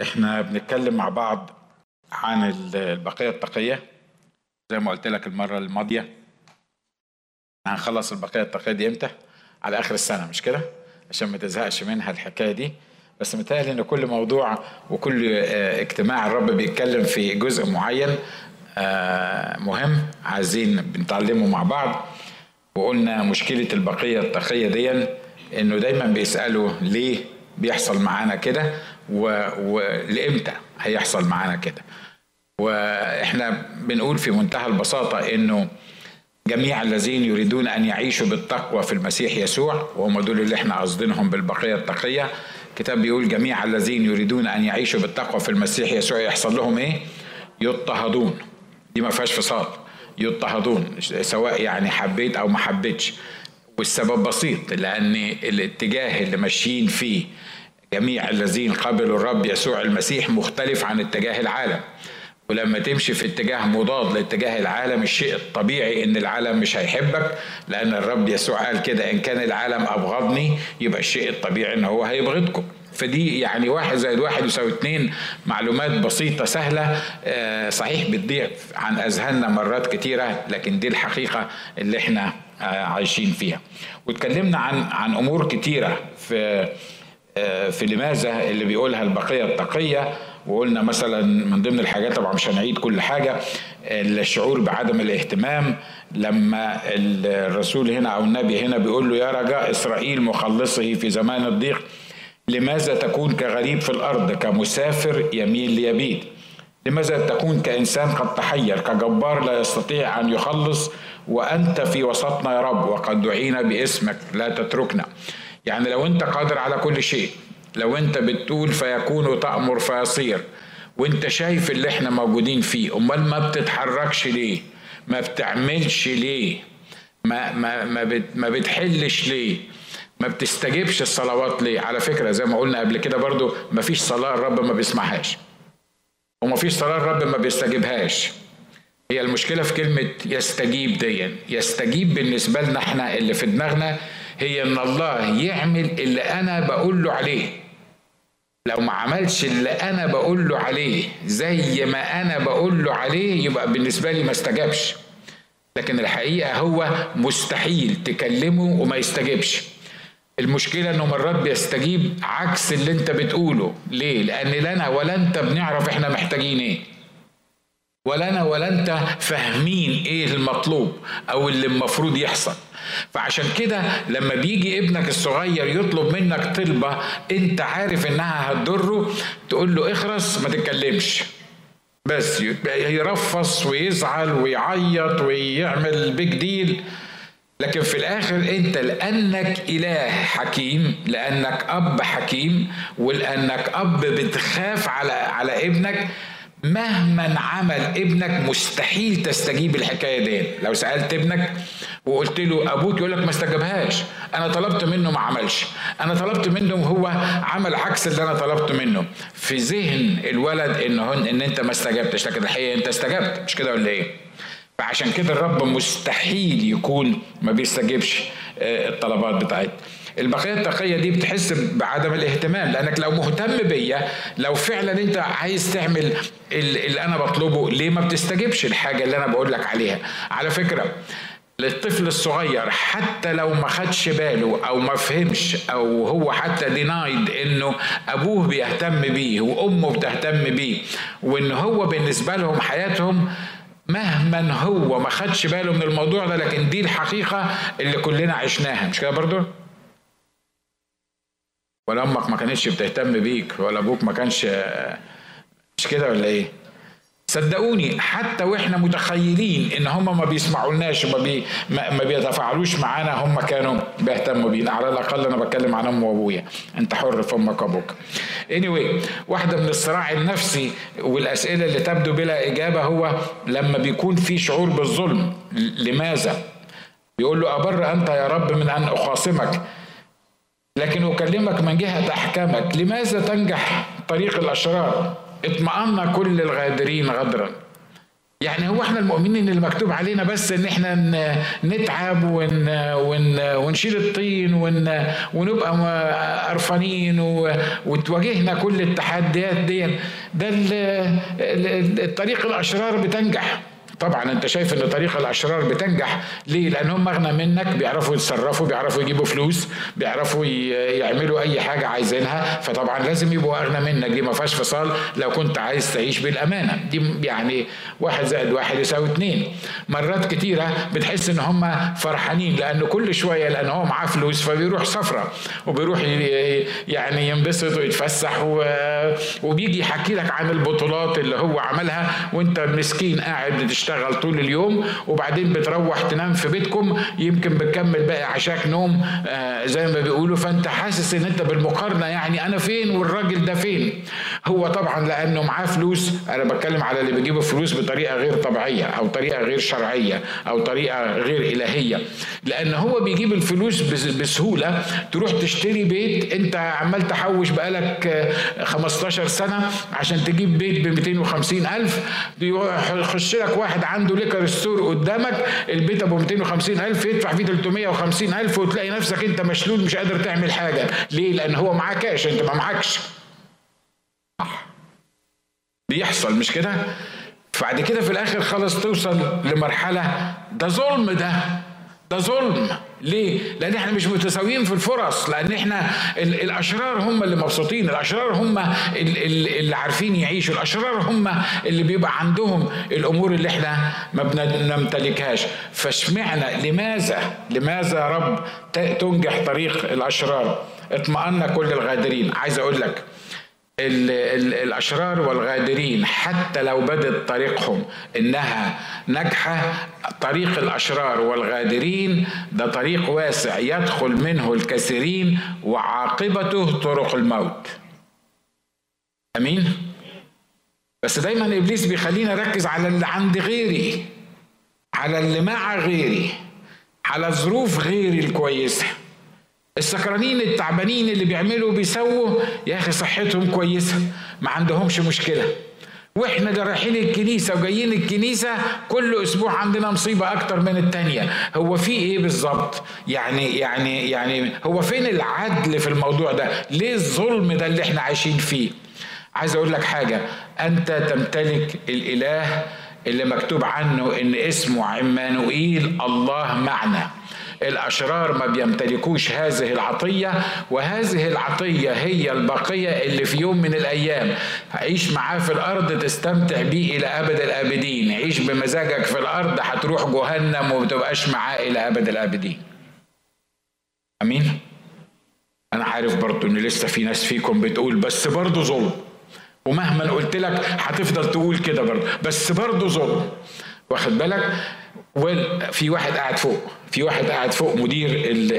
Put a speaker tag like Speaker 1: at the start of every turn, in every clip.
Speaker 1: إحنا بنتكلم مع بعض عن البقية التقية زي ما قلت لك المرة الماضية هنخلص البقية التقية دي إمتى؟ على آخر السنة مش كده؟ عشان ما تزهقش منها الحكاية دي بس متهيألي إن كل موضوع وكل آه، اجتماع الرب بيتكلم في جزء معين آه، مهم عايزين بنتعلمه مع بعض وقلنا مشكلة البقية التقية دي إنه دايما بيسألوا ليه بيحصل معانا كده ولامتى هيحصل معانا كده. وإحنا بنقول في منتهى البساطة إنه جميع الذين يريدون أن يعيشوا بالتقوى في المسيح يسوع وهم دول اللي إحنا قصدينهم بالبقية التقية. الكتاب بيقول جميع الذين يريدون أن يعيشوا بالتقوى في المسيح يسوع يحصل لهم إيه؟ يضطهدون. دي ما فيهاش فصال. يضطهدون سواء يعني حبيت أو ما حبيتش. والسبب بسيط لأن الاتجاه اللي ماشيين فيه جميع الذين قبلوا الرب يسوع المسيح مختلف عن اتجاه العالم. ولما تمشي في اتجاه مضاد لاتجاه العالم الشيء الطبيعي إن العالم مش هيحبك لأن الرب يسوع قال كده إن كان العالم أبغضني يبقى الشيء الطبيعي إن هو هيبغضكم. فدي يعني واحد زائد واحد يساوي اتنين معلومات بسيطة سهلة آه، صحيح بتضيع عن أذهاننا مرات كتيرة لكن دي الحقيقة اللي إحنا آه، عايشين فيها. واتكلمنا عن عن أمور كتيرة في في لماذا اللي بيقولها البقية التقية؟ وقلنا مثلا من ضمن الحاجات طبعا مش هنعيد كل حاجة الشعور بعدم الاهتمام لما الرسول هنا أو النبي هنا بيقول له يا رجاء إسرائيل مخلصه في زمان الضيق لماذا تكون كغريب في الأرض كمسافر يميل ليبيد؟ لماذا تكون كإنسان قد تحير كجبار لا يستطيع أن يخلص وأنت في وسطنا يا رب وقد دعينا باسمك لا تتركنا؟ يعني لو انت قادر على كل شيء لو انت بتقول فيكون وتأمر فيصير وانت شايف اللي إحنا موجودين فيه امال ما بتتحركش ليه؟ ما بتعملش ليه؟ ما ما ما, بت ما بتحلش ليه؟ ما بتستجيبش الصلوات ليه؟ على فكرة زي ما قلنا قبل كده برضو ما فيش صلاة الرب ما بيسمعهاش وما فيش صلاة الرب ما بيستجيبهاش. هي المشكلة في كلمة يستجيب دي يستجيب بالنسبة لنا إحنا اللي في دماغنا هي إن الله يعمل اللي أنا بقول له عليه. لو ما عملش اللي أنا بقول له عليه زي ما أنا بقول له عليه يبقى بالنسبة لي ما استجابش. لكن الحقيقة هو مستحيل تكلمه وما يستجبش المشكلة إنه مرات بيستجيب عكس اللي أنت بتقوله. ليه؟ لأن لا أنا ولا أنت بنعرف إحنا محتاجين إيه. ولا أنا ولا أنت فاهمين إيه المطلوب أو اللي المفروض يحصل. فعشان كده لما بيجي ابنك الصغير يطلب منك طلبة انت عارف انها هتضره تقول له اخرس ما تتكلمش. بس يرفص ويزعل ويعيط ويعمل بيج ديل لكن في الآخر انت لأنك إله حكيم لأنك أب حكيم ولأنك أب بتخاف على على ابنك مهما عمل ابنك مستحيل تستجيب الحكاية دي. لو سألت ابنك وقلت له أبوك يقول لك ما استجابهاش. أنا طلبت منه ما عملش. أنا طلبت منه وهو عمل عكس اللي أنا طلبت منه. في ذهن الولد ان إن أنت ما استجبتش لكن الحقيقة أنت استجبت. مش كده ولا إيه؟ فعشان كده الرب مستحيل يكون ما بيستجيبش آه، الطلبات بتاعتنا. البقية التقية دي بتحس بعدم الاهتمام لأنك لو مهتم بيا لو فعلا أنت عايز تعمل اللي أنا بطلبه ليه ما بتستجبش الحاجة اللي أنا بقول لك عليها؟ على فكرة للطفل الصغير حتى لو ما خدش باله أو ما فهمش أو هو حتى دينايد إنه أبوه بيهتم بيه وأمه بتهتم بيه وإن هو بالنسبة لهم حياتهم مهما هو ما خدش باله من الموضوع ده لكن دي الحقيقة اللي كلنا عشناها مش كده برضو؟ ولا أمك ما كانتش بتهتم بيك ولا أبوك ما كانش مش كده ولا إيه؟ صدقوني حتى وإحنا متخيلين إن هم ما بيسمعولناش وما بي ما بيتفاعلوش معانا هم كانوا بيهتموا بينا. على الأقل أنا بتكلم عن امي وأبويا. أنت حر في أمك وأبوك. Anyway واحدة من الصراع النفسي والأسئلة اللي تبدو بلا إجابة هو لما بيكون في شعور بالظلم. لماذا؟ بيقول له أبر أنت يا رب من أن أخاصمك. لكن أكلمك من جهة أحكامك. لماذا تنجح طريق الأشرار؟ اطمأن كل الغادرين غدرا. يعني هو إحنا المؤمنين اللي مكتوب علينا بس إن إحنا نتعب ون ون ونشيل الطين ون ونبقى قرفانين وتواجهنا كل التحديات دي ده الطريق الأشرار بتنجح. طبعا أنت شايف إن طريق الأشرار بتنجح ليه؟ لأن هم اغنى منك بيعرفوا يتصرفوا بيعرفوا يجيبوا فلوس بيعرفوا يعملوا أي حاجة عايزينها فطبعا لازم يبقوا أغنى منك. دي ما فيهاش فصال لو كنت عايز تعيش بالأمانة. دي يعني واحد زائد واحد يساوي اتنين. مرات كتيرة بتحس إن هم فرحانين لأن كل شوية لأن هو معاه فلوس فبيروح سفرة وبيروح يعني ينبسط ويتفسح وبيجي يحكي لك عن البطولات اللي هو عملها وأنت مسكين قاعد بتشتغل بتشتغل طول اليوم وبعدين بتروح تنام في بيتكم يمكن بتكمل بقى عشاك نوم آه زي ما بيقولوا. فأنت حاسس إن أنت بالمقارنة يعني أنا فين والراجل ده فين؟ هو طبعا لأنه معاه فلوس أنا بتكلم على اللي بيجيبوا فلوس بطريقة غير طبيعية أو طريقة غير شرعية أو طريقة غير إلهية. لأن هو بيجيب الفلوس بسهولة. تروح تشتري بيت أنت عمال تحوش بقالك 15 سنة عشان تجيب بيت ب 250 ألف يخش لك واحد واحد عنده liquor store قدامك البيت أبو 250 ألف يدفع فيه 350 ألف وتلاقي نفسك أنت مشلول مش قادر تعمل حاجة. ليه؟ لأن هو معاه كاش أنت ما معكش. بيحصل مش كده؟ بعد كده في الآخر خلاص توصل لمرحلة ده ظلم ده. ده ظلم ليه؟ لأن إحنا مش متساويين في الفرص، لأن إحنا الأشرار هم اللي مبسوطين، الأشرار هم اللي عارفين يعيشوا، الأشرار هم اللي بيبقى عندهم الأمور اللي إحنا ما بنمتلكهاش، فاشمعنى لماذا؟ لماذا يا رب تنجح طريق الأشرار؟ اطمأن كل الغادرين، عايز أقول لك الأشرار والغادرين حتى لو بدت طريقهم إنها ناجحة طريق الأشرار والغادرين ده طريق واسع يدخل منه الكثيرين وعاقبته طرق الموت. آمين؟ بس دايما إبليس بيخلينا نركز على اللي عند غيري على اللي مع غيري على ظروف غيري الكويسة. السكرانين التعبانين اللي بيعملوا بيسووا يا أخي صحتهم كويسة ما عندهمش مشكلة. وإحنا اللي رايحين الكنيسة وجايين الكنيسة كل أسبوع عندنا مصيبة أكتر من التانية. هو في إيه بالظبط؟ يعني يعني يعني هو فين العدل في الموضوع ده؟ ليه الظلم ده اللي إحنا عايشين فيه؟ عايز أقول لك حاجة أنت تمتلك الإله اللي مكتوب عنه إن اسمه عمانوئيل الله معنا. الأشرار ما بيمتلكوش هذه العطية وهذه العطية هي البقية اللي في يوم من الأيام. عيش معاه في الأرض تستمتع بيه إلى أبد الآبدين. عيش بمزاجك في الأرض هتروح جهنم وما تبقاش معاه إلى أبد الآبدين. أمين؟ أنا عارف برضو إن لسه في ناس فيكم بتقول بس برضو ظلم. ومهما قلت لك هتفضل تقول كده برضه بس برضه ظلم. واخد بالك؟ وفي واحد قاعد فوق في واحد قاعد فوق مدير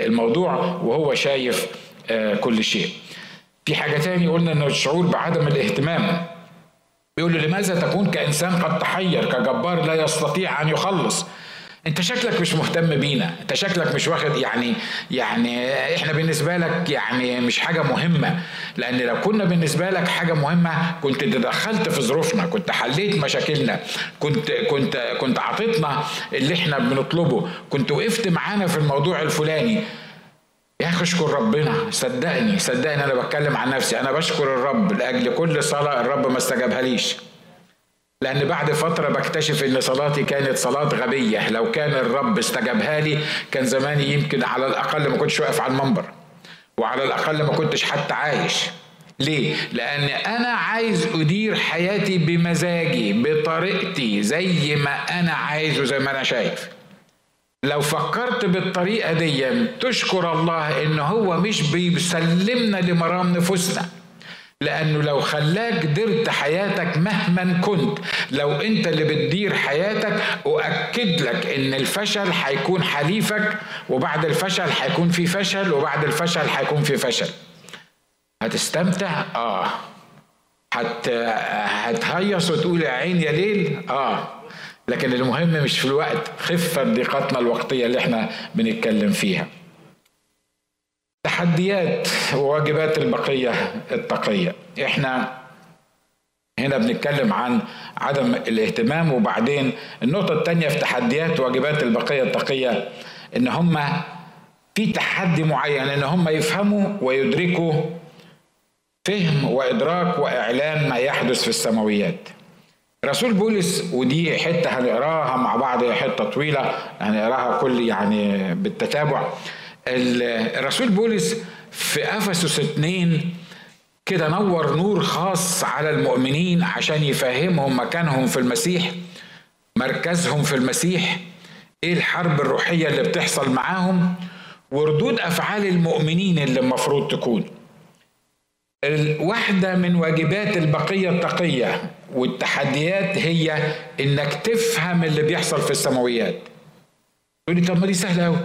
Speaker 1: الموضوع وهو شايف آه، كل شيء. في حاجة تاني قلنا أن الشعور بعدم الاهتمام. بيقول لماذا تكون كإنسان قد تحير كجبار لا يستطيع أن يخلص؟ انت شكلك مش مهتم بينا. انت شكلك مش واخد يعني يعني إحنا بالنسبة لك يعني مش حاجة مهمة. لأن لو كنا بالنسبة لك حاجة مهمة كنت تدخلت في ظروفنا كنت حليت مشاكلنا كنت كنت كنت عطيتنا اللي إحنا بنطلبه. كنت وقفت معانا في الموضوع الفلاني. يا أخي اشكر ربنا. صدقني صدقني أنا بتكلم عن نفسي. أنا بشكر الرب لأجل كل صلاة الرب ما استجابها ليش. لأن بعد فترة بكتشف إن صلاتي كانت صلاة غبية. لو كان الرب استجابها لي كان زماني يمكن على الأقل ما كنتش واقف على المنبر وعلى الأقل ما كنتش حتى عايش. ليه؟ لأن أنا عايز أدير حياتي بمزاجي بطريقتي زي ما أنا عايز وزي ما أنا شايف. لو فكرت بالطريقة دي تشكر الله إن هو مش بيسلمنا لمرام نفوسنا. لأنه لو خلاك درت حياتك مهما كنت لو أنت اللي بتدير حياتك أؤكد لك إن الفشل هيكون حليفك وبعد الفشل هيكون في فشل وبعد الفشل هيكون في فشل. هتستمتع؟ آه. هت... هتهيص وتقول يا عين يا ليل؟ آه. لكن المهم مش في الوقت. خفة ضيقتنا الوقتية اللي إحنا بنتكلم فيها. تحديات وواجبات البقية التقية. إحنا هنا بنتكلم عن عدم الاهتمام وبعدين النقطة الثانية في تحديات واجبات البقية التقية إن هم في تحدي معين إن هم يفهموا ويدركوا فهم وإدراك وإعلان ما يحدث في السماويات. رسول بولس ودي حتة هنقراها مع بعض حتة طويلة هنقراها كل يعني بالتتابع. الرسول بولس في أفسس 2 كده نور نور خاص على المؤمنين عشان يفهمهم مكانهم في المسيح مركزهم في المسيح إيه الحرب الروحية اللي بتحصل معاهم وردود أفعال المؤمنين اللي المفروض تكون. واحدة من واجبات البقية التقية والتحديات هي إنك تفهم اللي بيحصل في السماويات. تقول لي طب ما دي سهلة قوي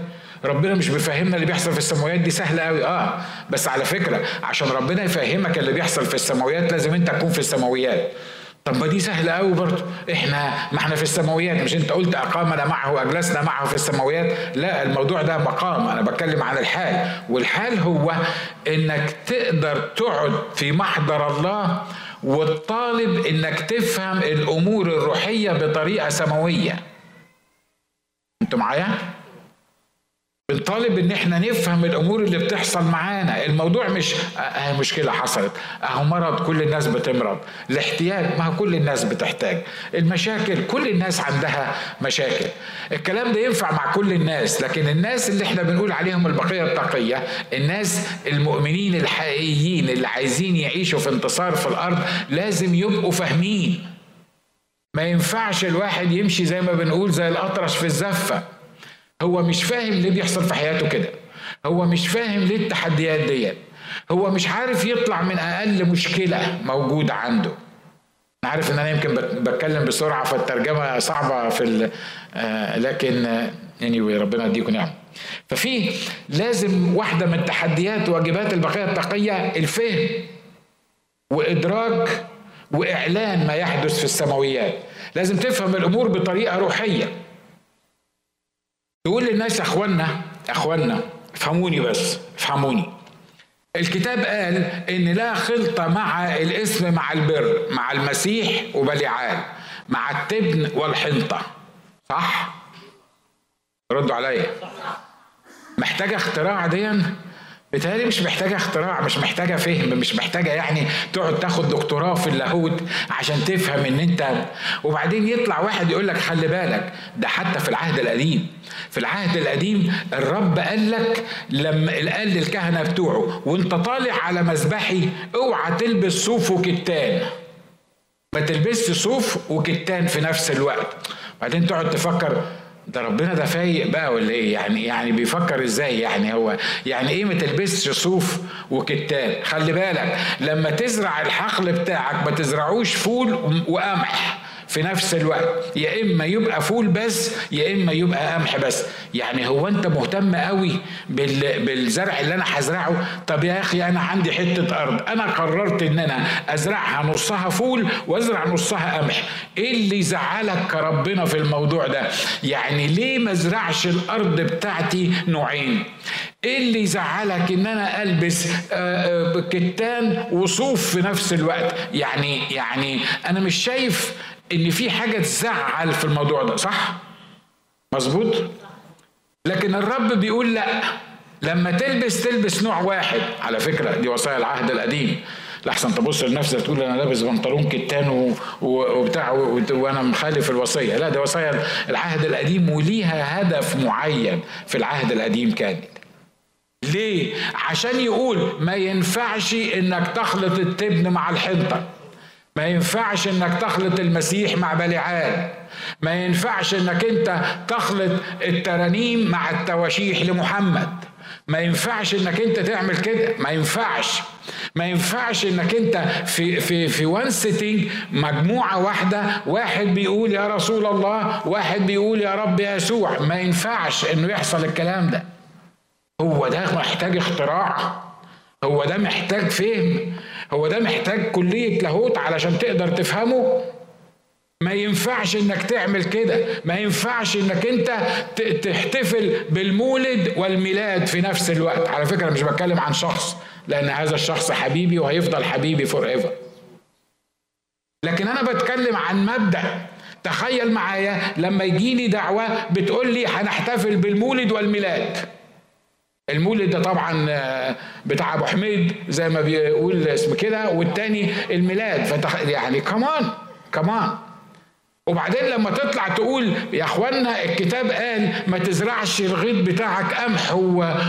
Speaker 1: ربنا مش بيفهمنا اللي بيحصل في السماويات دي سهلة قوي آه بس على فكرة عشان ربنا يفهمك اللي بيحصل في السماويات لازم أنت تكون في السماويات. طب ما دي سهلة قوي برضه. إحنا ما إحنا في السماويات. مش أنت قلت أقامنا معه وأجلسنا معه في السماويات؟ لا الموضوع ده مقام. أنا بتكلم عن الحال. والحال هو إنك تقدر تقعد في محضر الله وتطالب إنك تفهم الأمور الروحية بطريقة سماوية. أنتوا معايا؟ بنطالب إن إحنا نفهم الأمور اللي بتحصل معانا. الموضوع مش آه مشكلة حصلت. أهو مرض كل الناس بتمرض. الاحتياج ما كل الناس بتحتاج. المشاكل كل الناس عندها مشاكل. الكلام ده ينفع مع كل الناس لكن الناس اللي إحنا بنقول عليهم البقية التقية الناس المؤمنين الحقيقيين اللي عايزين يعيشوا في انتصار في الأرض لازم يبقوا فاهمين. ما ينفعش الواحد يمشي زي ما بنقول زي الأطرش في الزفة. هو مش فاهم ليه بيحصل في حياته كده. هو مش فاهم ليه التحديات ديت. هو مش عارف يطلع من أقل مشكلة موجودة عنده. أنا عارف إن أنا يمكن بتكلم بسرعة فالترجمة صعبة في آه لكن anyway ربنا يديكم نعم ففي لازم واحدة من تحديات واجبات البقيه التقية الفهم وإدراك وإعلان ما يحدث في السماويات. لازم تفهم الأمور بطريقة روحية. يقول للناس اخوانا اخوانا افهموني بس افهموني. الكتاب قال إن لا خلطة مع الاسم مع البر مع المسيح وبليعال مع التبن والحنطة. صح؟ ردوا عليا. محتاجة اختراع ديا؟ بتهيألي مش محتاجة اختراع مش محتاجة فهم مش محتاجة يعني تقعد تاخد دكتوراه في اللاهوت عشان تفهم إن أنت وبعدين يطلع واحد يقول لك خلي بالك ده حتى في العهد القديم في العهد القديم الرب قال لك لما قال للكهنة بتوعه وأنت طالع على مذبحي اوعى تلبس صوف وكتان. ما تلبسش صوف وكتان في نفس الوقت. بعدين تقعد تفكر ده ربنا ده فايق بقى ولا إيه؟ يعني يعني بيفكر إزاي؟ يعني هو يعني إيه ما تلبسش صوف وكتان خلي بالك لما تزرع الحقل بتاعك ما تزرعوش فول وقمح. في نفس الوقت. يا إما يبقى فول بس يا إما يبقى قمح بس. يعني هو أنت مهتم قوي بالزرع اللي أنا هزرعه؟ طب يا أخي أنا عندي حتة أرض. أنا قررت إن أنا أزرعها نصها فول وأزرع نصها قمح. إيه اللي يزعلك كربنا في الموضوع ده؟ يعني ليه ما أزرعش الأرض بتاعتي نوعين؟ إيه اللي يزعلك إن أنا ألبس آه، آه، كتان وصوف في نفس الوقت؟ يعني يعني أنا مش شايف إن في حاجة تزعل في الموضوع ده صح؟ مظبوط؟ لكن الرب بيقول لأ. لما تلبس تلبس نوع واحد. على فكرة دي وصايا العهد القديم. لحسن تبص لنفسك تقول أنا لابس بنطلون كتان وبتاع وأنا مخالف الوصية. لا دي وصايا العهد القديم وليها هدف معين في العهد القديم كانت ليه؟ عشان يقول ما ينفعش إنك تخلط التبن مع الحنطة. ما ينفعش إنك تخلط المسيح مع بليعال ما ينفعش إنك أنت تخلط الترانيم مع التواشيح لمحمد. ما ينفعش إنك أنت تعمل كده. ما ينفعش. ما ينفعش إنك أنت في في في one sitting مجموعة واحدة. واحد بيقول يا رسول الله واحد بيقول يا رب يسوع. ما ينفعش إنه يحصل الكلام ده. هو ده محتاج اختراع. هو ده محتاج فهم. هو ده محتاج كلية لاهوت علشان تقدر تفهمه. ما ينفعش إنك تعمل كده. ما ينفعش إنك أنت تحتفل بالمولد والميلاد في نفس الوقت. على فكرة مش بتكلم عن شخص لأن هذا الشخص حبيبي وهيفضل حبيبي forever لكن أنا بتكلم عن مبدأ. تخيل معايا لما يجيني دعوة بتقول لي هنحتفل بالمولد والميلاد. المولد ده طبعا آه، بتاع أبو حميد زي ما بيقول اسم كده والتاني الميلاد. فتخ... يعني كمان كمان وبعدين لما تطلع تقول يا اخوانا الكتاب قال ما تزرعش الغيط بتاعك قمح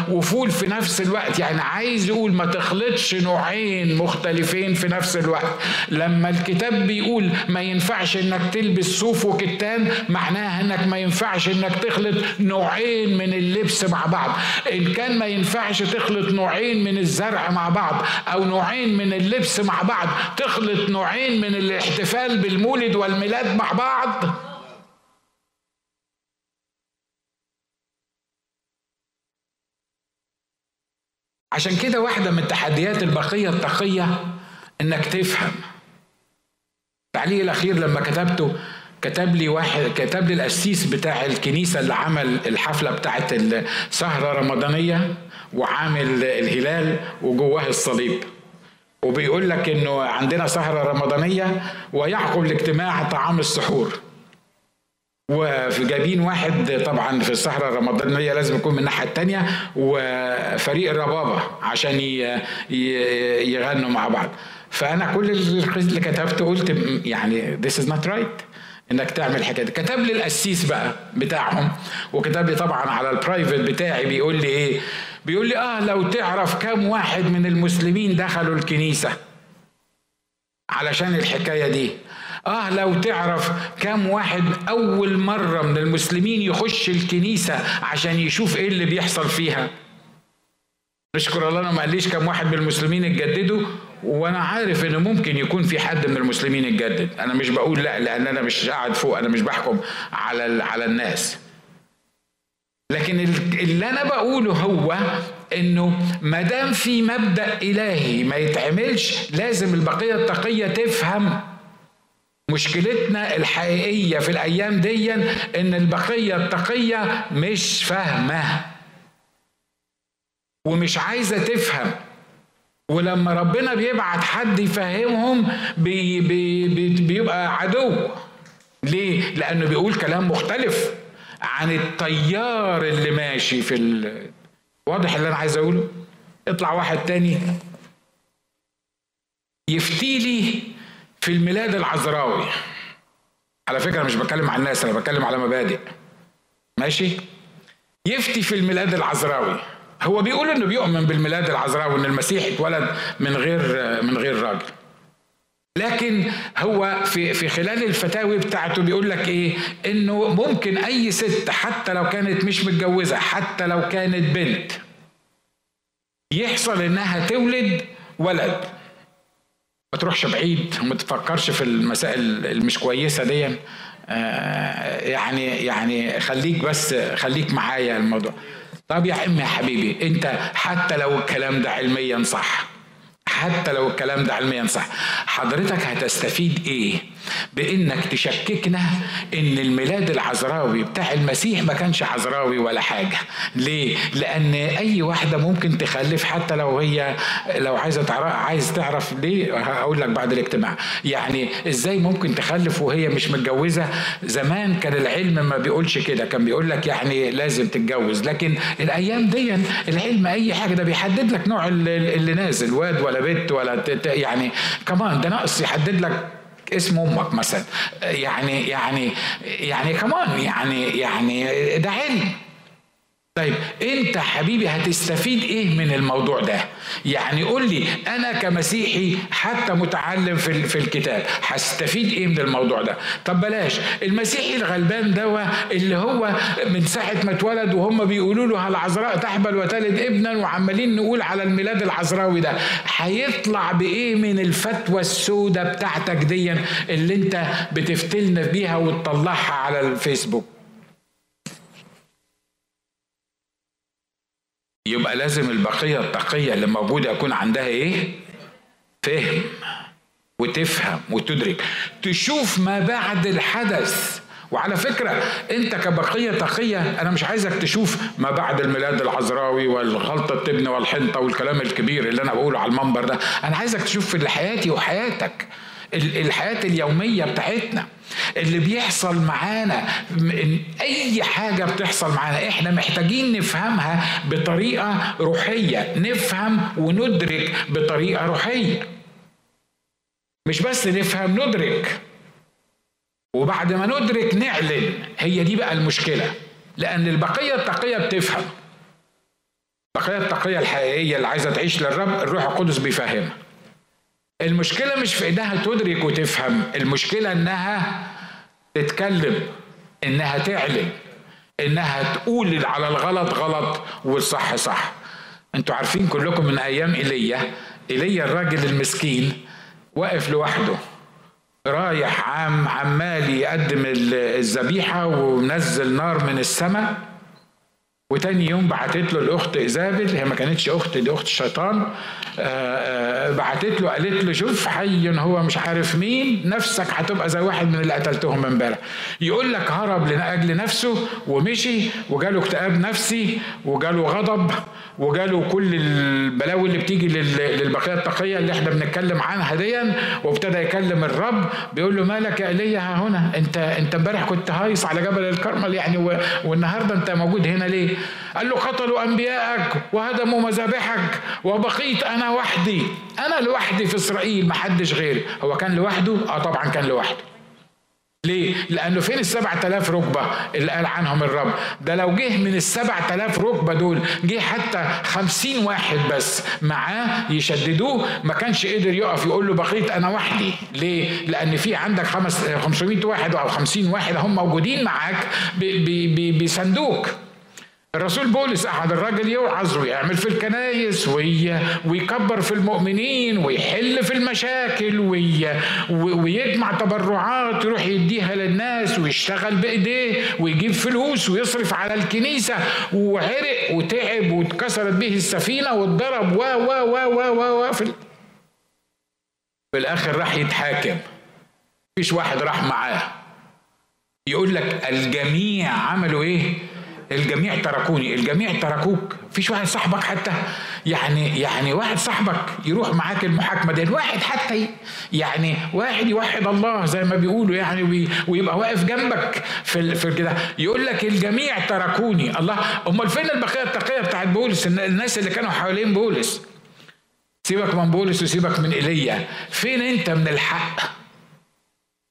Speaker 1: وفول في نفس الوقت. يعني عايز يقول ما تخلطش نوعين مختلفين في نفس الوقت. لما الكتاب بيقول ما ينفعش انك تلبس صوف وكتان معناها انك ما ينفعش انك تخلط نوعين من اللبس مع بعض. إن كان ما ينفعش تخلط نوعين من الزرع مع بعض أو نوعين من اللبس مع بعض تخلط نوعين من الاحتفال بالمولد والميلاد مع بعض. بعض عشان كده واحدة من تحديات البقية التقية إنك تفهم. التعليق الأخير لما كتبته كتب لي واحد كتب لي القسيس بتاع الكنيسة اللي عمل الحفلة بتاعت السهرة رمضانية وعامل الهلال وجواه الصليب. وبيقول لك إنه عندنا سهرة رمضانية ويعقب الاجتماع طعام السحور. وفي جايبين واحد طبعا في السهرة الرمضانية لازم يكون من الناحية التانية وفريق الربابة عشان يغنوا مع بعض. فأنا كل اللي كتبته قلت يعني this is not right إنك تعمل حكايه كتب لي القسيس بقى بتاعهم وكتب لي طبعا على البرايفت بتاعي بيقول لي إيه بيقول لي آه لو تعرف كم واحد من المسلمين دخلوا الكنيسة علشان الحكاية دي. آه لو تعرف كم واحد أول مرة من المسلمين يخش الكنيسة عشان يشوف إيه اللي بيحصل فيها. نشكر الله أنا ما قاليش كم واحد من المسلمين اتجددوا وأنا عارف إن ممكن يكون في حد من المسلمين اتجدد. أنا مش بقول لا لأن أنا مش قاعد فوق أنا مش بحكم على على الناس. لكن اللي أنا بقوله هو إنه ما دام في مبدأ إلهي ما يتعملش لازم البقية التقية تفهم مشكلتنا الحقيقية في الأيام دي إن البقية التقية مش فاهمة ومش عايزة تفهم. ولما ربنا بيبعت حد يفهمهم بي بي بي بيبقى عدو. ليه؟ لأنه بيقول كلام مختلف. عن التيار اللي ماشي في ال... واضح اللي أنا عايز أقوله؟ اطلع واحد تاني. يفتي لي في الميلاد العذراوي. على فكرة مش بتكلم عن الناس أنا بتكلم على مبادئ. ماشي؟ يفتي في الميلاد العذراوي. هو بيقول إنه بيؤمن بالميلاد العذراوي إن المسيح اتولد من غير من غير راجل. لكن هو في في خلال الفتاوي بتاعته بيقول لك إيه؟ إنه ممكن أي ست حتى لو كانت مش متجوزة حتى لو كانت بنت يحصل إنها تولد ولد. ما تروحش بعيد وما تفكرش في المسائل المش كويسة دي آه يعني يعني خليك بس خليك معايا الموضوع. طب يا عم يا حبيبي أنت حتى لو الكلام ده علميا صح حتى لو الكلام ده علميا صح. حضرتك هتستفيد إيه؟ بإنك تشككنا إن الميلاد العذراوي بتاع المسيح ما كانش عذراوي ولا حاجة. ليه؟ لأن أي واحدة ممكن تخلف حتى لو هي لو عايزة تعرف عايز تعرف ليه هقول لك بعد الاجتماع. يعني إزاي ممكن تخلف وهي مش متجوزة؟ زمان كان العلم ما بيقولش كده. كان بيقول لك يعني لازم تتجوز. لكن الأيام دي العلم أي حاجة ده بيحدد لك نوع اللي نازل واد ولا بنت. ولا يعني كمان ده ناقص يحدد لك اسم أمك مثلا. يعني يعني يعني كمان يعني يعني ده علم طيب انت حبيبي هتستفيد إيه من الموضوع ده؟ يعني قول لي أنا كمسيحي حتى متعلم في في الكتاب هستفيد إيه من الموضوع ده؟ طب بلاش المسيحي الغلبان ده اللي هو من ساعة ما اتولد وهم بيقولوا له العذراء تحبل وتلد ابنا وعمالين نقول على الميلاد العذراوي ده هيطلع بإيه من الفتوى السوداء بتاعتك دي اللي أنت بتفتلنا بيها وتطلعها على الفيسبوك؟ يبقى لازم البقية التقية اللي موجودة يكون عندها إيه؟ فهم وتفهم وتدرك. تشوف ما بعد الحدث. وعلى فكرة أنت كبقية تقية أنا مش عايزك تشوف ما بعد الميلاد العذراوي والغلطة التبن والحنطة والكلام الكبير اللي أنا بقوله على المنبر ده. أنا عايزك تشوف في حياتي وحياتك. الحياة اليومية بتاعتنا اللي بيحصل معانا أي حاجة بتحصل معانا إحنا محتاجين نفهمها بطريقة روحية نفهم وندرك بطريقة روحية. مش بس نفهم ندرك. وبعد ما ندرك نعلن. هي دي بقى المشكلة. لأن البقية التقية بتفهم. البقية التقية الحقيقية اللي عايزة تعيش للرب الروح القدس بيفهمها. المشكلة مش في إنها تدرك وتفهم المشكلة إنها تتكلم إنها تعلن إنها تقول على الغلط غلط والصح صح. أنتوا عارفين كلكم من أيام إيليا إيليا الراجل المسكين واقف لوحده رايح عم عمال يقدم الذبيحة ومنزل نار من السماء. وتاني يوم بعتت له الأخت ايزابل هي ما كانتش أخت دي أخت الشيطان آه، آه، بعتت له قالت له شوف حي هو مش عارف مين نفسك هتبقى زي واحد من اللي قتلتهم امبارح يقول لك هرب لأجل نفسه ومشي وجاله اكتئاب نفسي وجاله غضب وجاله كل البلاوي اللي بتيجي للبقية التقية اللي إحنا بنتكلم عنها ديا وابتدى يكلم الرب بيقول له مالك يا ايليا ها هنا أنت أنت امبارح كنت هايص على جبل الكرمل يعني والنهاردة أنت موجود هنا ليه؟ قال له قتلوا انبيائك وهدموا مذابحك وبقيت أنا وحدي أنا لوحدي في إسرائيل ما حدش غيري هو كان لوحده آه طبعا كان لوحده ليه؟ لأنه فين السبعة آلاف ركبة اللي قال عنهم الرب؟ ده لو جه من السبعة آلاف ركبة دول جه حتى خمسين واحد بس معاه يشددوه ما كانش قدر يقف يقول له بقيت أنا وحدي ليه؟ لأن في عندك خمس 500 واحد أو خمسين واحد هم موجودين معاك بيسندوك الرسول بولس قعد الراجل يوعظ ويعمل في الكنايس وي... ويكبر في المؤمنين ويحل في المشاكل وي... ويجمع تبرعات يروح يديها للناس ويشتغل بإيديه ويجيب فلوس ويصرف على الكنيسة وعرق وتعب واتكسرت به السفينة واتضرب و و و و و في, في الآخر راح يتحاكم. مفيش واحد راح معاه. يقول لك الجميع عملوا إيه؟ الجميع تركوني الجميع تركوك. فيش واحد صاحبك حتى. يعني يعني واحد صاحبك يروح معاك المحاكمة دي الواحد حتى يعني واحد يوحد الله زي ما بيقولوا يعني ويبقى واقف جنبك في في كده يقول لك الجميع تركوني. الله أمال فين البقية التقية بتاعت بولس؟ الناس اللي كانوا حوالين بولس. سيبك من بولس وسيبك من إيليا. فين أنت من الحق؟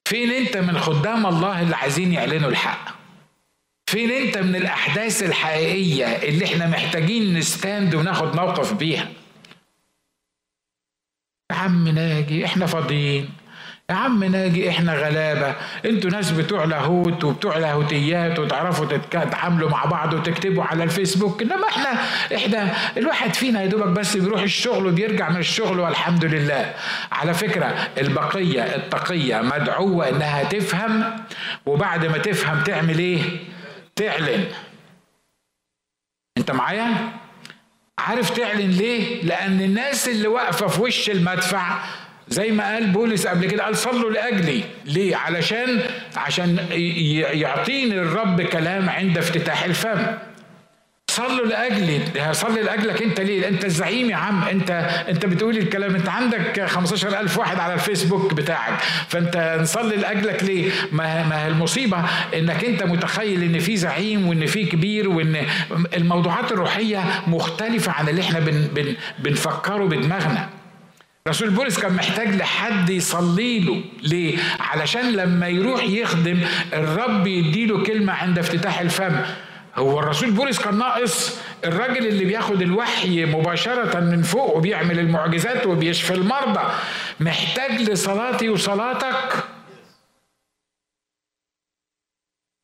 Speaker 1: فين أنت من خدام الله اللي عايزين يعلنوا الحق؟ فين انت من الاحداث الحقيقية اللي إحنا محتاجين نستاند وناخد موقف بيها؟ يا عم ناجي إحنا فاضيين. يا عم ناجي إحنا غلابة. أنتوا ناس بتوع لاهوت وبتوع لاهوتيات وتعرفوا تتعاملوا مع بعض وتكتبوا على الفيسبوك. انما إحنا إحنا الواحد فينا يا دوبك بس بيروح الشغل وبيرجع من الشغل والحمد لله. على فكرة البقية التقية مدعوة إنها تفهم وبعد ما تفهم تعمل إيه؟ تعلن. انت معايا؟ عارف تعلن ليه؟ لأن الناس اللي واقفة في وش المدفع زي ما قال بولس قبل كده قال صلوا لأجلي. ليه؟ علشان عشان يعطيني الرب كلام عند افتتاح الفم. صلوا لاجلي صلي لأجلك أنت ليه؟ أنت الزعيم يا عم. أنت أنت بتقول الكلام. أنت عندك 15000 واحد على الفيسبوك بتاعك. فأنت نصلي لأجلك ليه؟ ما ما المصيبة إنك أنت متخيل إن في زعيم وإن في كبير وإن الموضوعات الروحية مختلفة عن اللي إحنا بن بن بنفكره بدماغنا. رسول بولس كان محتاج لحد يصلي له. ليه؟ علشان لما يروح يخدم الرب يديله كلمة عند افتتاح الفم. هو الرسول بولس كان ناقص الراجل اللي بياخد الوحي مباشرة من فوق وبيعمل المعجزات وبيشفي المرضى. محتاج لصلاتي وصلاتك.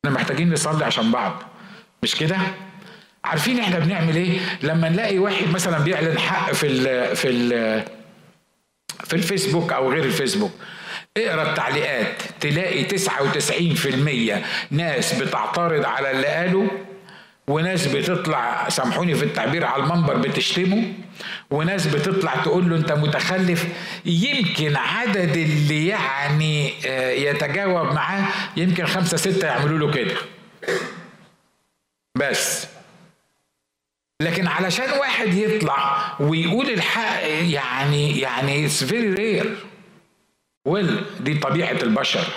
Speaker 1: إحنا محتاجين نصلي عشان بعض. مش كده؟ عارفين إحنا بنعمل إيه؟ لما نلاقي واحد مثلا بيعلن حق في ال في ال في الفيسبوك أو غير الفيسبوك. اقرأ التعليقات تلاقي 99% ناس بتعترض على اللي قاله. وناس بتطلع سامحوني في التعبير على المنبر بتشتمه. وناس بتطلع تقول له انت متخلف. يمكن عدد اللي يعني آه، يتجاوب معاه يمكن خمسة ستة يعملوا له كده. بس. لكن علشان واحد يطلع ويقول الحق يعني يعني it's very rare well دي طبيعة البشر.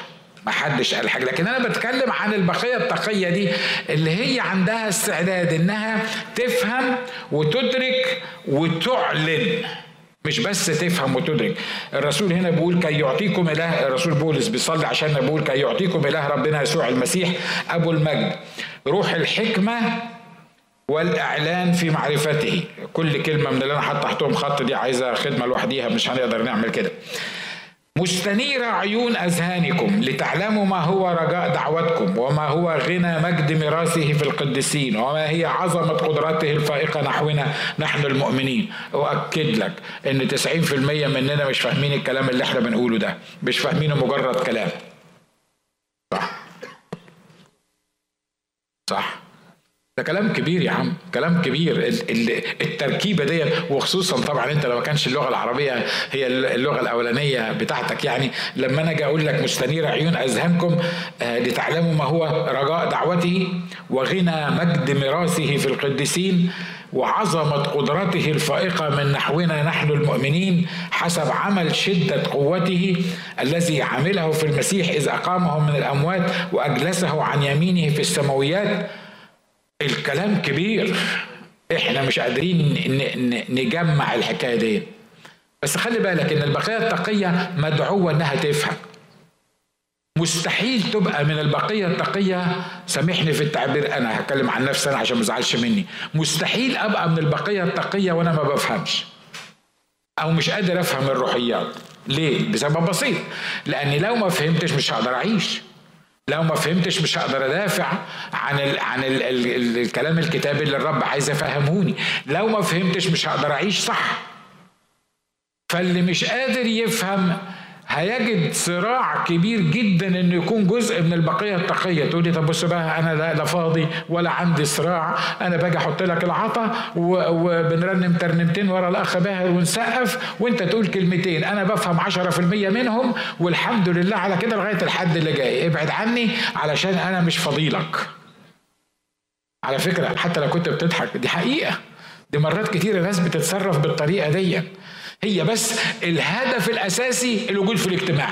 Speaker 1: ما حدش قال حاجة. لكن أنا بتكلم عن البقية التقية دي اللي هي عندها استعداد إنها تفهم وتدرك وتعلن. مش بس تفهم وتدرك. الرسول هنا بيقول كي يعطيكم إله الرسول بولس بيصلي عشان بيقول كي يعطيكم إله ربنا يسوع المسيح أبو المجد. روح الحكمة والإعلان في معرفته. كل كلمة من اللي أنا حاطط تحتهم خط دي عايزة خدمة لوحديها مش هنقدر نعمل كده. مستنير عيون أذهانكم لتعلموا ما هو رجاء دعوتكم وما هو غنى مجد ميراثه في القديسين وما هي عظمة قدرته الفائقة نحونا نحن المؤمنين. أؤكد لك إن 90% مننا مش فاهمين الكلام اللي إحنا بنقوله ده. مش فاهمينه مجرد كلام. صح. صح. ده كلام كبير يا عم كلام كبير. التركيبة دي وخصوصا طبعا أنت لو ما كانش اللغة العربية هي اللغة الأولانية بتاعتك يعني. لما أنا أجي أقول لك مستنير عيون أذهانكم آه، لتعلموا ما هو رجاء دعوته وغنى مجد ميراثه في القديسين وعظمة قدرته الفائقة من نحونا نحن المؤمنين حسب عمل شدة قوته الذي عمله في المسيح إذ أقامه من الأموات وأجلسه عن يمينه في السماويات. الكلام كبير. إحنا مش قادرين نجمع الحكاية دي. بس خلي بالك إن البقية التقية مدعوة إنها تفهم. مستحيل تبقى من البقية التقية سامحني في التعبير أنا هتكلم عن نفسي أنا عشان ما تزعلش مني. مستحيل أبقى من البقية التقية وأنا ما بفهمش. أو مش قادر أفهم الروحيات. ليه؟ بسبب بسيط. لأني لو ما فهمتش مش هقدر أعيش. لو ما فهمتش مش هقدر أدافع عن ال عن ال ال الكلام الكتابي اللي الرب عايز يفهمهوني. لو ما فهمتش مش هقدر أعيش صح. فاللي مش قادر يفهم هيجد صراع كبير جدا إنه يكون جزء من البقية التقية. تقول لي طب بص بقى أنا لا, لا فاضي ولا عندي صراع. أنا باجي أحط لك العطا وبنرنم ترنمتين ورا الأخ باهر ونسقف وأنت تقول كلمتين. أنا بفهم 10% منهم والحمد لله على كده لغاية الحد اللي جاي. ابعد عني علشان أنا مش فضيلك على فكرة حتى لو كنت بتضحك دي حقيقة. دي مرات كتير الناس بتتصرف بالطريقة دي. هي بس الهدف الأساسي الوجود في الاجتماع.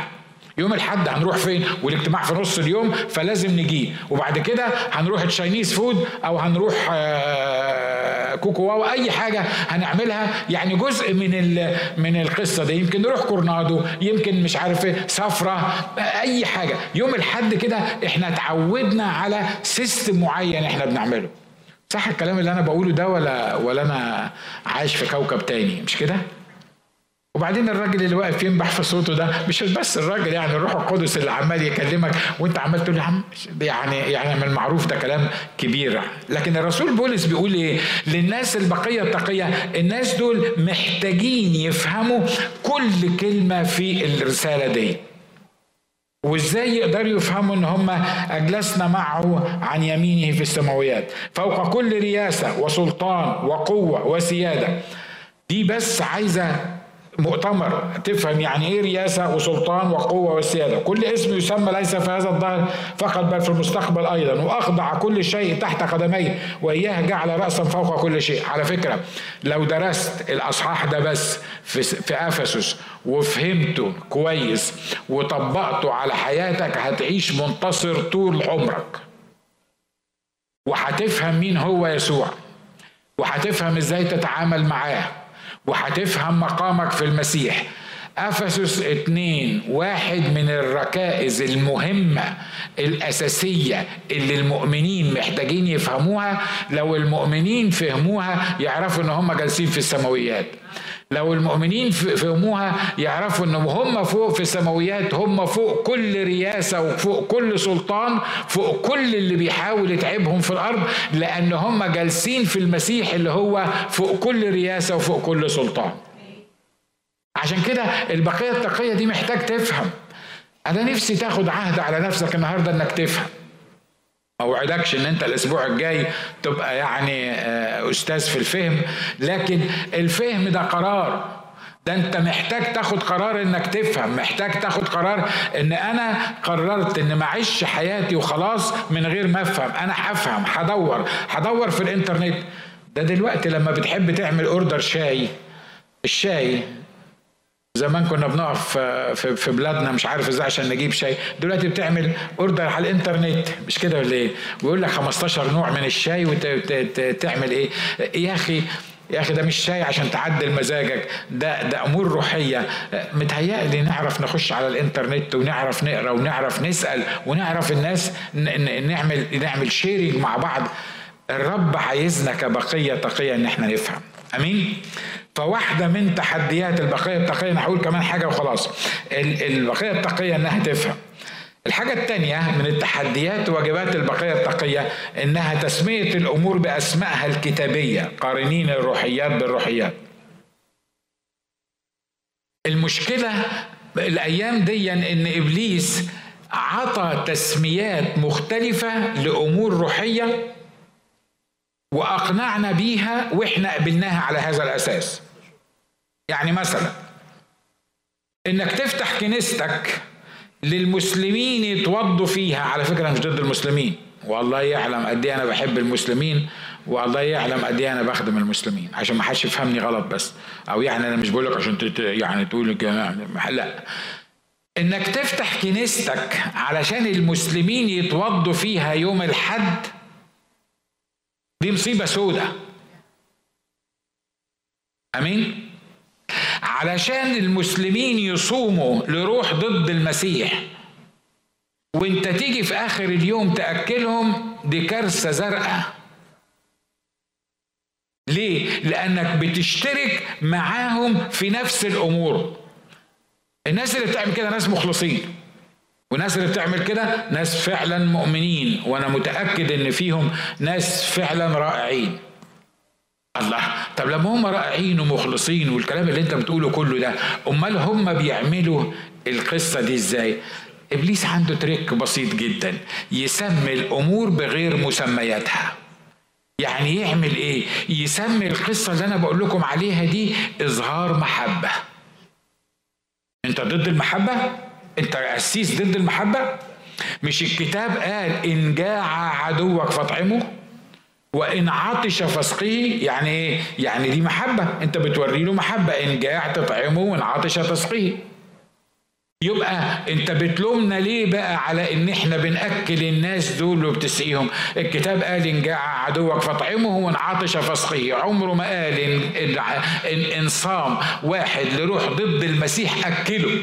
Speaker 1: يوم الحد هنروح فين؟ والاجتماع في نص اليوم فلازم نجي. وبعد كده هنروح Chinese food أو هنروح آه، Coco Wow أي حاجة هنعملها. يعني جزء من من القصة دي. يمكن نروح كورنادو يمكن مش عارف إيه سفرة أي حاجة. يوم الحد كده إحنا اتعودنا على system معين إحنا بنعمله. صح الكلام اللي أنا بقوله ده ولا ولا أنا عايش في كوكب تاني؟ مش كده؟ وبعدين الراجل اللي واقف ينبح في صوته ده مش بس الراجل يعني الروح القدس اللي عمال يكلمك وانت عمال تقول عم يعني يعني من المعروف ده كلام كبير. لكن الرسول بولس بيقول إيه؟ للناس البقية التقية الناس دول محتاجين يفهموا كل كلمة في الرسالة دي. وإزاي يقدروا يفهموا إن هم أجلسنا معه عن يمينه في السماويات؟ فوق كل رياسة وسلطان وقوة وسيادة. دي بس عايزة مؤتمر. تفهم يعني إيه رياسة وسلطان وقوة وسيادة. كل اسم يسمى ليس في هذا الظهر فقط بل في المستقبل أيضا. وأخضع كل شيء تحت قدميه وإياه جعل راسا فوق كل شيء. على فكرة لو درست الأصحاح ده بس في في أفسس وفهمته كويس وطبقته على حياتك هتعيش منتصر طول عمرك. وهتفهم مين هو يسوع. وهتفهم إزاي تتعامل معاه. وهتفهم مقامك في المسيح. أفسس اتنين واحد من الركائز المهمة الأساسية اللي المؤمنين محتاجين يفهموها. لو المؤمنين فهموها يعرفوا إن هم جالسين في السماويات. لو المؤمنين فهموها يعرفوا إن هم فوق في السماويات هم فوق كل رياسة وفوق كل سلطان فوق كل اللي بيحاول يتعبهم في الأرض لأن هم جالسين في المسيح اللي هو فوق كل رياسة وفوق كل سلطان. عشان كده البقية التقية دي محتاج تفهم. أنا نفسي تاخد عهد على نفسك النهارده إنك تفهم. أوعدكش إن أنت الأسبوع الجاي تبقى يعني آه، أستاذ في الفهم. لكن الفهم ده قرار. ده أنت محتاج تاخد قرار إنك تفهم. محتاج تاخد قرار إن أنا قررت إن ما اعيش حياتي وخلاص من غير ما أفهم. أنا هفهم هدور هدور في الإنترنت. ده دلوقتي لما بتحب تعمل أوردر شاي الشاي زمان كنا بنقف في, بلادنا مش عارف إزاي عشان نجيب شاي. دلوقتي بتعمل أوردر على الإنترنت مش كده ولا إيه؟ ويقول لك 15 نوع من الشاي وتعمل إيه؟ يا أخي يا أخي ده مش شاي عشان تعدل مزاجك ده ده أمور روحية. متهيألي نعرف نخش على الإنترنت ونعرف نقرأ ونعرف نسأل ونعرف الناس نعمل نعمل شيرنج مع بعض. الرب عايزنا كبقية تقية إن إحنا نفهم. آمين؟ فواحدة من تحديات البقية التقية أنا هقول كمان حاجة وخلاص. البقية التقية إنها تفهم. الحاجة الثانية من التحديات وواجبات البقية التقية إنها تسمية الأمور بأسمائها الكتابية قارنين الروحيات بالروحيات. المشكلة الأيام دي إن إبليس عطى تسميات مختلفة لأمور روحية وأقنعنا بيها وإحنا قبلناها على هذا الأساس. يعني مثلا إنك تفتح كنيستك للمسلمين يتوضوا فيها. على فكرة مش ضد المسلمين. والله يعلم قد إيه أنا بحب المسلمين والله يعلم قد إيه أنا بخدم المسلمين. عشان ما حدش يفهمني غلط بس. أو يعني أنا مش بقول لك عشان يعني تقول لا. إنك تفتح كنيستك علشان المسلمين يتوضوا فيها يوم الحد دي مصيبة سودة. أمين؟ علشان المسلمين يصوموا لروح ضد المسيح. وانت تيجي في آخر اليوم تأكلهم دي كارثة زرقاء. ليه؟ لأنك بتشترك معاهم في نفس الأمور. الناس اللي بتعمل كده ناس مخلصين. والناس اللي بتعمل كده ناس فعلا مؤمنين. وأنا متأكد إن فيهم ناس فعلا رائعين. الله. طب لما هم رائعين ومخلصين والكلام اللي انت بتقوله كله ده امال هم بيعملوا القصة دي إزاي؟ إبليس عنده تريك بسيط جدا يسمي الأمور بغير مسمياتها. يعني يعمل إيه؟ يسمي القصة اللي أنا بقول لكم عليها دي إظهار محبة. أنت ضد المحبة؟ أنت قسيس ضد المحبة؟ مش الكتاب قال إن جاع عدوك فاطعمه؟ وإن عطش فاسقيه يعني إيه؟ يعني دي محبة. أنت بتوري له محبة. إن جاع تطعمه وإن عطش تسقيه يبقى أنت بتلومنا ليه بقى على إن إحنا بنأكل الناس دول وبتسقيهم؟ الكتاب قال إن جاع عدوك فاطعمه وإن عطش فاسقيه عمره ما قال إن, إن, إن صام واحد لروح ضد المسيح أكله.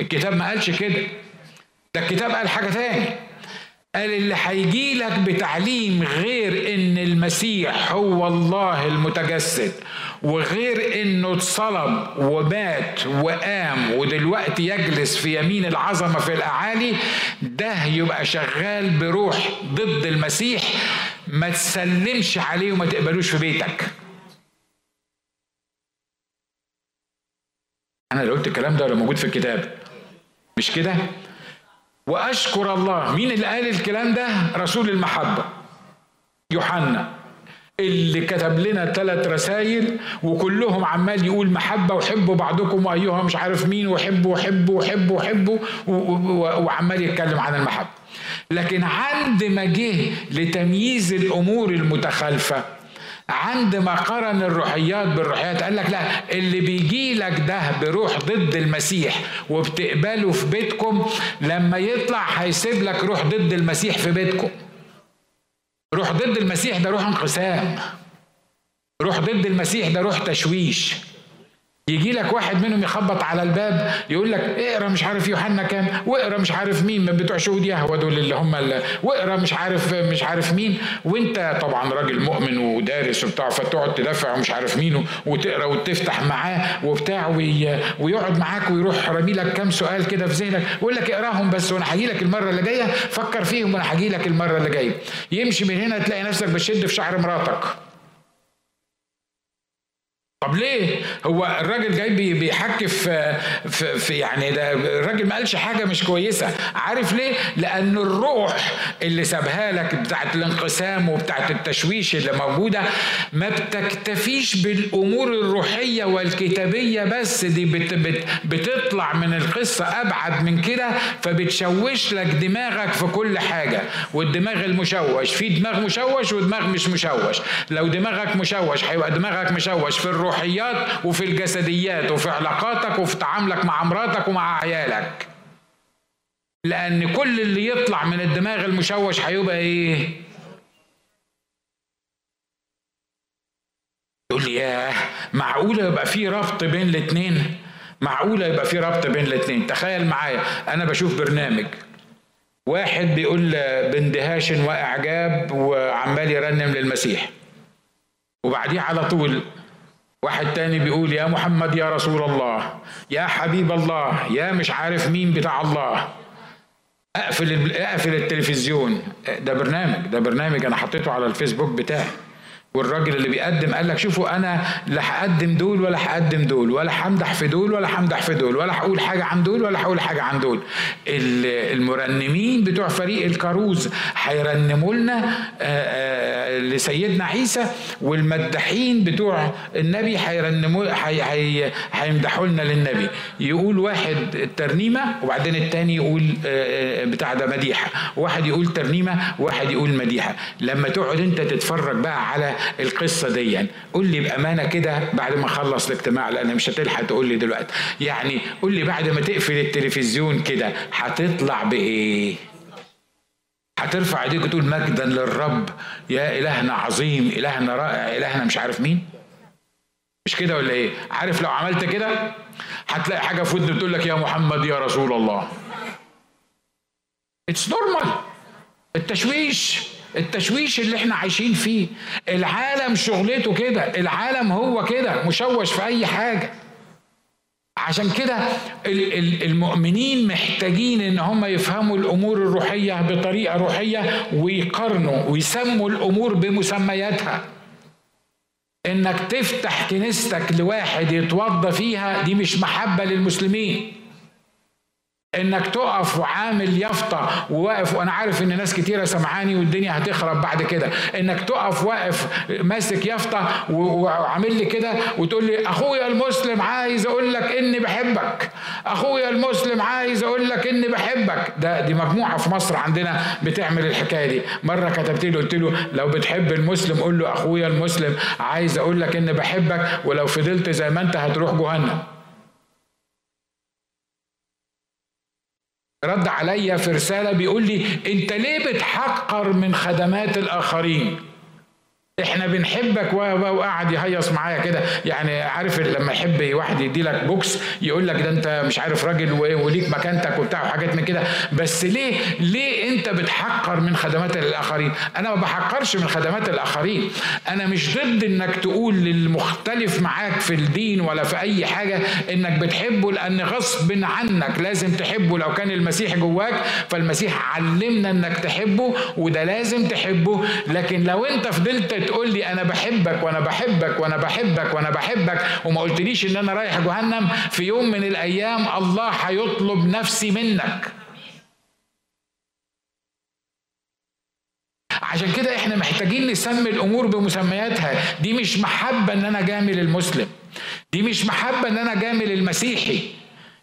Speaker 1: الكتاب ما قالش كده. ده الكتاب قال حاجة تاني. قال اللي هيجي لك بتعليم غير إن المسيح هو الله المتجسد وغير إنه اتصلب ومات وقام ودلوقتي يجلس في يمين العظمة في الأعالي ده يبقى شغال بروح ضد المسيح. ما تسلمش عليه وما تقبلوش في بيتك. أنا اللي قلت الكلام ده ولا موجود في الكتاب؟ مش كده؟ وأشكر الله. مين اللي قال الكلام ده؟ رسول المحبة. يوحنا. اللي كتب لنا ثلاث رسائل وكلهم عمال يقول محبة وحبوا بعضكم وأيها مش عارف مين وحبوا وحبوا وحبوا وحبوا وعمال يتكلم عن المحبة. لكن عند ما جه لتمييز الأمور المتخالفة عندما قرن الروحيات بالروحيات قال لك لا اللي بيجي لك ده بروح ضد المسيح وبتقبله في بيتكم لما يطلع هيسيب لك روح ضد المسيح في بيتكم. روح ضد المسيح ده روح انقسام. روح ضد المسيح ده روح تشويش. يجي لك واحد منهم يخبط على الباب يقول لك اقرأ مش عارف يوحنا كام واقرأ مش عارف مين من بتوع شهود يهوى دول اللي هم واقرأ مش عارف مش عارف مين. وانت طبعا راجل مؤمن ودارس وبتاع فتقعد تدافع ومش عارف مين وتقرأ وتفتح معاه وبتاع ويقعد معاك ويروح رامي لك كام سؤال كده في ذهنك ويقول لك اقراهم بس وأنا هجي لك المرة اللي جاية فكر فيهم وأنا هجي لك المرة اللي جاية. يمشي من هنا تلاقي نفسك بتشد في شعر مراتك. طب ليه؟ هو الراجل جاي بيحكي في, في, في يعني ده الراجل ما قالش حاجة مش كويسة، عارف ليه؟ لأن الروح اللي سابها لك بتاعت الانقسام وبتاعت التشويش اللي موجودة ما بتكتفيش بالأمور الروحية والكتابية بس. دي بت بت بتطلع من القصة أبعد من كده فبتشوش لك دماغك في كل حاجة، والدماغ المشوش في دماغ مشوش ودماغ مش مشوش، لو دماغك مشوش هيبقى دماغك مشوش في الروح. الروحيات وفي الجسديات وفي علاقاتك وفي تعاملك مع مراتك ومع عيالك لأن كل اللي يطلع من الدماغ المشوش هيبقى إيه؟ تقول لي ياه معقولة يبقى في ربط بين الاتنين؟ معقولة يبقى في ربط بين الاتنين تخيل معايا أنا بشوف برنامج واحد بيقول باندهاش وإعجاب وعمال يرنم للمسيح وبعديه على طول واحد تاني بيقول يا محمد يا رسول الله يا حبيب الله يا مش عارف مين بتاع الله. اقفل اقفل التلفزيون. ده برنامج ده برنامج أنا حطيته على الفيسبوك بتاعي. والراجل اللي بيقدم قال لك شوفوا أنا لا هقدم دول ولا هقدم دول ولا همدح في دول ولا همدح في دول ولا هقول حاجة عن دول ولا هقول حاجة عن دول. المرنمين بتوع فريق الكاروز هيرنموا لنا لسيدنا عيسى والمداحين بتوع النبي هيرنموا هيمدحوا لنا للنبي. يقول واحد ترنيمه وبعدين التاني يقول بتاع ده مديحة. واحد يقول ترنيمة واحد يقول مديحة. لما تقعد انت تتفرج بقى على القصة دي. قول لي بأمانة كده بعد ما أخلص الاجتماع لأن مش هتلحق تقول لي دلوقتي. يعني قول لي بعد ما تقفل التلفزيون كده هتطلع بإيه؟ هترفع إيديك وتقول مجدا للرب يا إلهنا عظيم إلهنا رائع إلهنا مش عارف مين؟ مش كده ولا إيه؟ عارف لو عملت كده هتلاقي حاجة في ودني بتقول لك يا محمد يا رسول الله. it's normal التشويش. التشويش اللي إحنا عايشين فيه. العالم شغلته كده العالم هو كده مشوش في أي حاجة. عشان كده المؤمنين محتاجين إن هم يفهموا الأمور الروحية بطريقة روحية ويقارنوا ويسموا الأمور بمسمياتها. إنك تفتح كنيستك لواحد يتوضى فيها دي مش محبة للمسلمين. إنك تقف وعامل يافطة وواقف وأنا عارف إن ناس كتيرة سمعاني والدنيا هتخرب بعد كده. إنك تقف واقف ماسك يافطة وعامل لي كده وتقول لي أخويا المسلم عايز أقول لك إني بحبك. أخويا المسلم عايز أقول لك إني بحبك. ده دي مجموعة في مصر عندنا بتعمل الحكاية دي. مرة كتبت له قلت له لو بتحب المسلم قول له أخويا المسلم عايز أقول لك إني بحبك ولو فضلت زي ما أنت هتروح جهنم. رد عليا في رسالة بيقول لي أنت ليه بتحقر من خدمات الآخرين؟ إحنا بنحبك وقعد يهيص معايا كده. يعني عارف لما يحب واحد يدي لك بوكس يقول لك ده انت مش عارف راجل وليك مكانتك وبتاع وحاجات من كده. بس ليه ليه انت بتحقر من خدمات الآخرين؟ أنا ما بحقرش من خدمات الآخرين. أنا مش ضد إنك تقول للمختلف معاك في الدين ولا في أي حاجة إنك بتحبه لأن غصب عنك لازم تحبه. لو كان المسيح جواك فالمسيح علمنا إنك تحبه وده لازم تحبه. لكن لو أنت فضلت تقول لي أنا بحبك وأنا بحبك وأنا بحبك وأنا بحبك وما قلتليش إن أنا رايح جهنم في يوم من الأيام الله هيطلب نفسي منك. عشان كده إحنا محتاجين نسمي الأمور بمسمياتها. دي مش محبة إن أنا جامل المسلم. دي مش محبة إن أنا جامل المسيحي.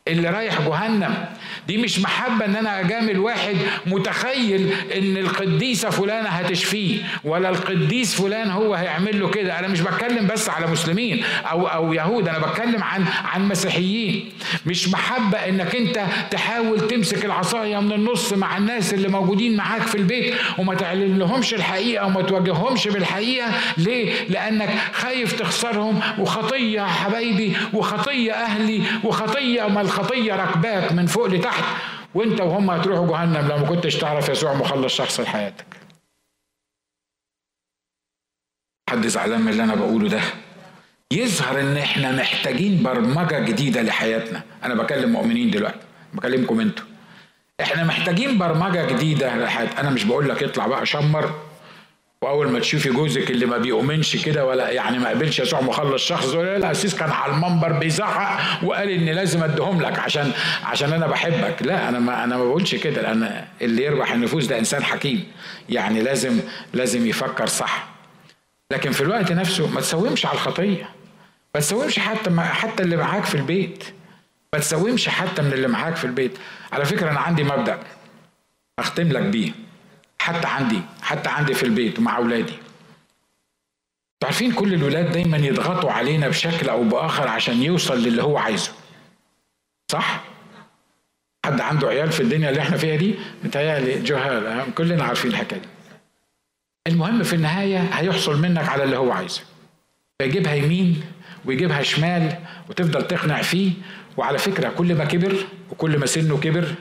Speaker 1: اللي رايح جهنم. دي مش محبة إن أنا أجامل واحد متخيل إن القديسة فلانة هتشفيه ولا القديس فلان هو هيعمل له كده. أنا مش بتكلم بس على مسلمين أو أو يهود أنا بتكلم عن عن مسيحيين. مش محبة إنك أنت تحاول تمسك العصاية من النص مع الناس اللي موجودين معاك في البيت وما تعلن لهمش الحقيقة وما تواجههمش بالحقيقة. ليه؟ لأنك خايف تخسرهم وخطية حبايبي وخطية أهلي وخطية ما الخطية ركباك من فوق لتحت وانت وهم هتروحوا جهنم. لو ما كنتش تعرف يسوع مخلص شخص لحياتك حد زعلان من اللي أنا بقوله ده؟ يظهر إن إحنا محتاجين برمجة جديدة لحياتنا. أنا بكلم مؤمنين دلوقتي بكلمكم أنتوا. إحنا محتاجين برمجة جديدة لحياتنا. أنا مش بقول لك اطلع بقى شمر. وأول ما تشوفي جوزك اللي ما بيؤمنش كده ولا يعني ما قبلش يسوع مخلص شخص ولا القسيس كان على المنبر بيزعق وقال ان لازم أديهم لك عشان عشان أنا بحبك. لا أنا ما أنا ما بقولش كده لأن اللي يربح النفوس ده إنسان حكيم. يعني لازم لازم يفكر صح. لكن في الوقت نفسه ما تسومش على الخطية. ما تسومش حتى ما حتى اللي معاك في البيت. ما تسومش حتى من اللي معاك في البيت. على فكرة أنا عندي مبدأ أختم لك بيه. حتى عندي حتى عندي في البيت ومع أولادي. عارفين كل الولاد دايما يضغطوا علينا بشكل أو بآخر عشان يوصل للي هو عايزه. صح؟ حد عنده عيال في الدنيا اللي إحنا فيها دي؟ متهيألي جهال كلنا عارفين الحكاية دي. المهم في النهاية هيحصل منك على اللي هو عايزه. فيجيبها يمين ويجيبها شمال وتفضل تقنع فيه وعلى فكرة كل ما كبر وكل ما سنه كبر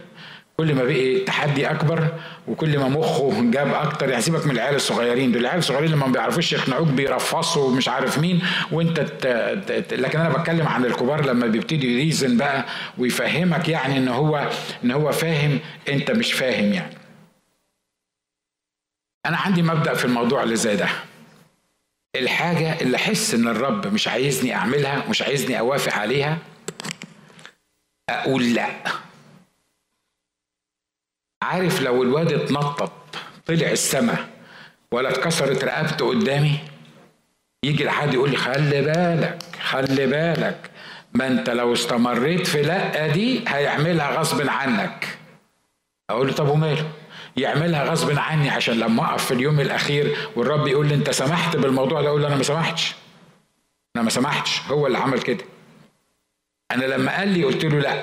Speaker 1: كل ما بقي تحدي أكبر وكل ما مخه جاب أكتر يعني سيبك من العيال الصغيرين دول. العيال الصغيرين لما ما بيعرفوش يقنعوك بيرفصوا ومش عارف مين وأنت ت... ت... لكن أنا بتكلم عن الكبار لما بيبتدي يريزن بقى ويفهمك يعني إن هو إن هو فاهم أنت مش فاهم يعني. أنا عندي مبدأ في الموضوع اللي زي ده. الحاجة اللي أحس إن الرب مش عايزني أعملها مش عايزني أوافق عليها أقول لأ. عارف لو الواد اتنطط طلع السما ولا اتكسرت رقبته قدامي يجي الحد يقول لي خلي بالك خلي بالك ما انت لو استمريت في لا دي هيعملها غصب عنك. أقول له طب وماله؟ يعملها غصب عني عشان لما أقف في اليوم الأخير والرب يقول لي أنت سمحت بالموضوع ده أقول له أنا ما سمحتش. أنا ما سمحتش هو اللي عمل كده. أنا لما قال لي قلت له لأ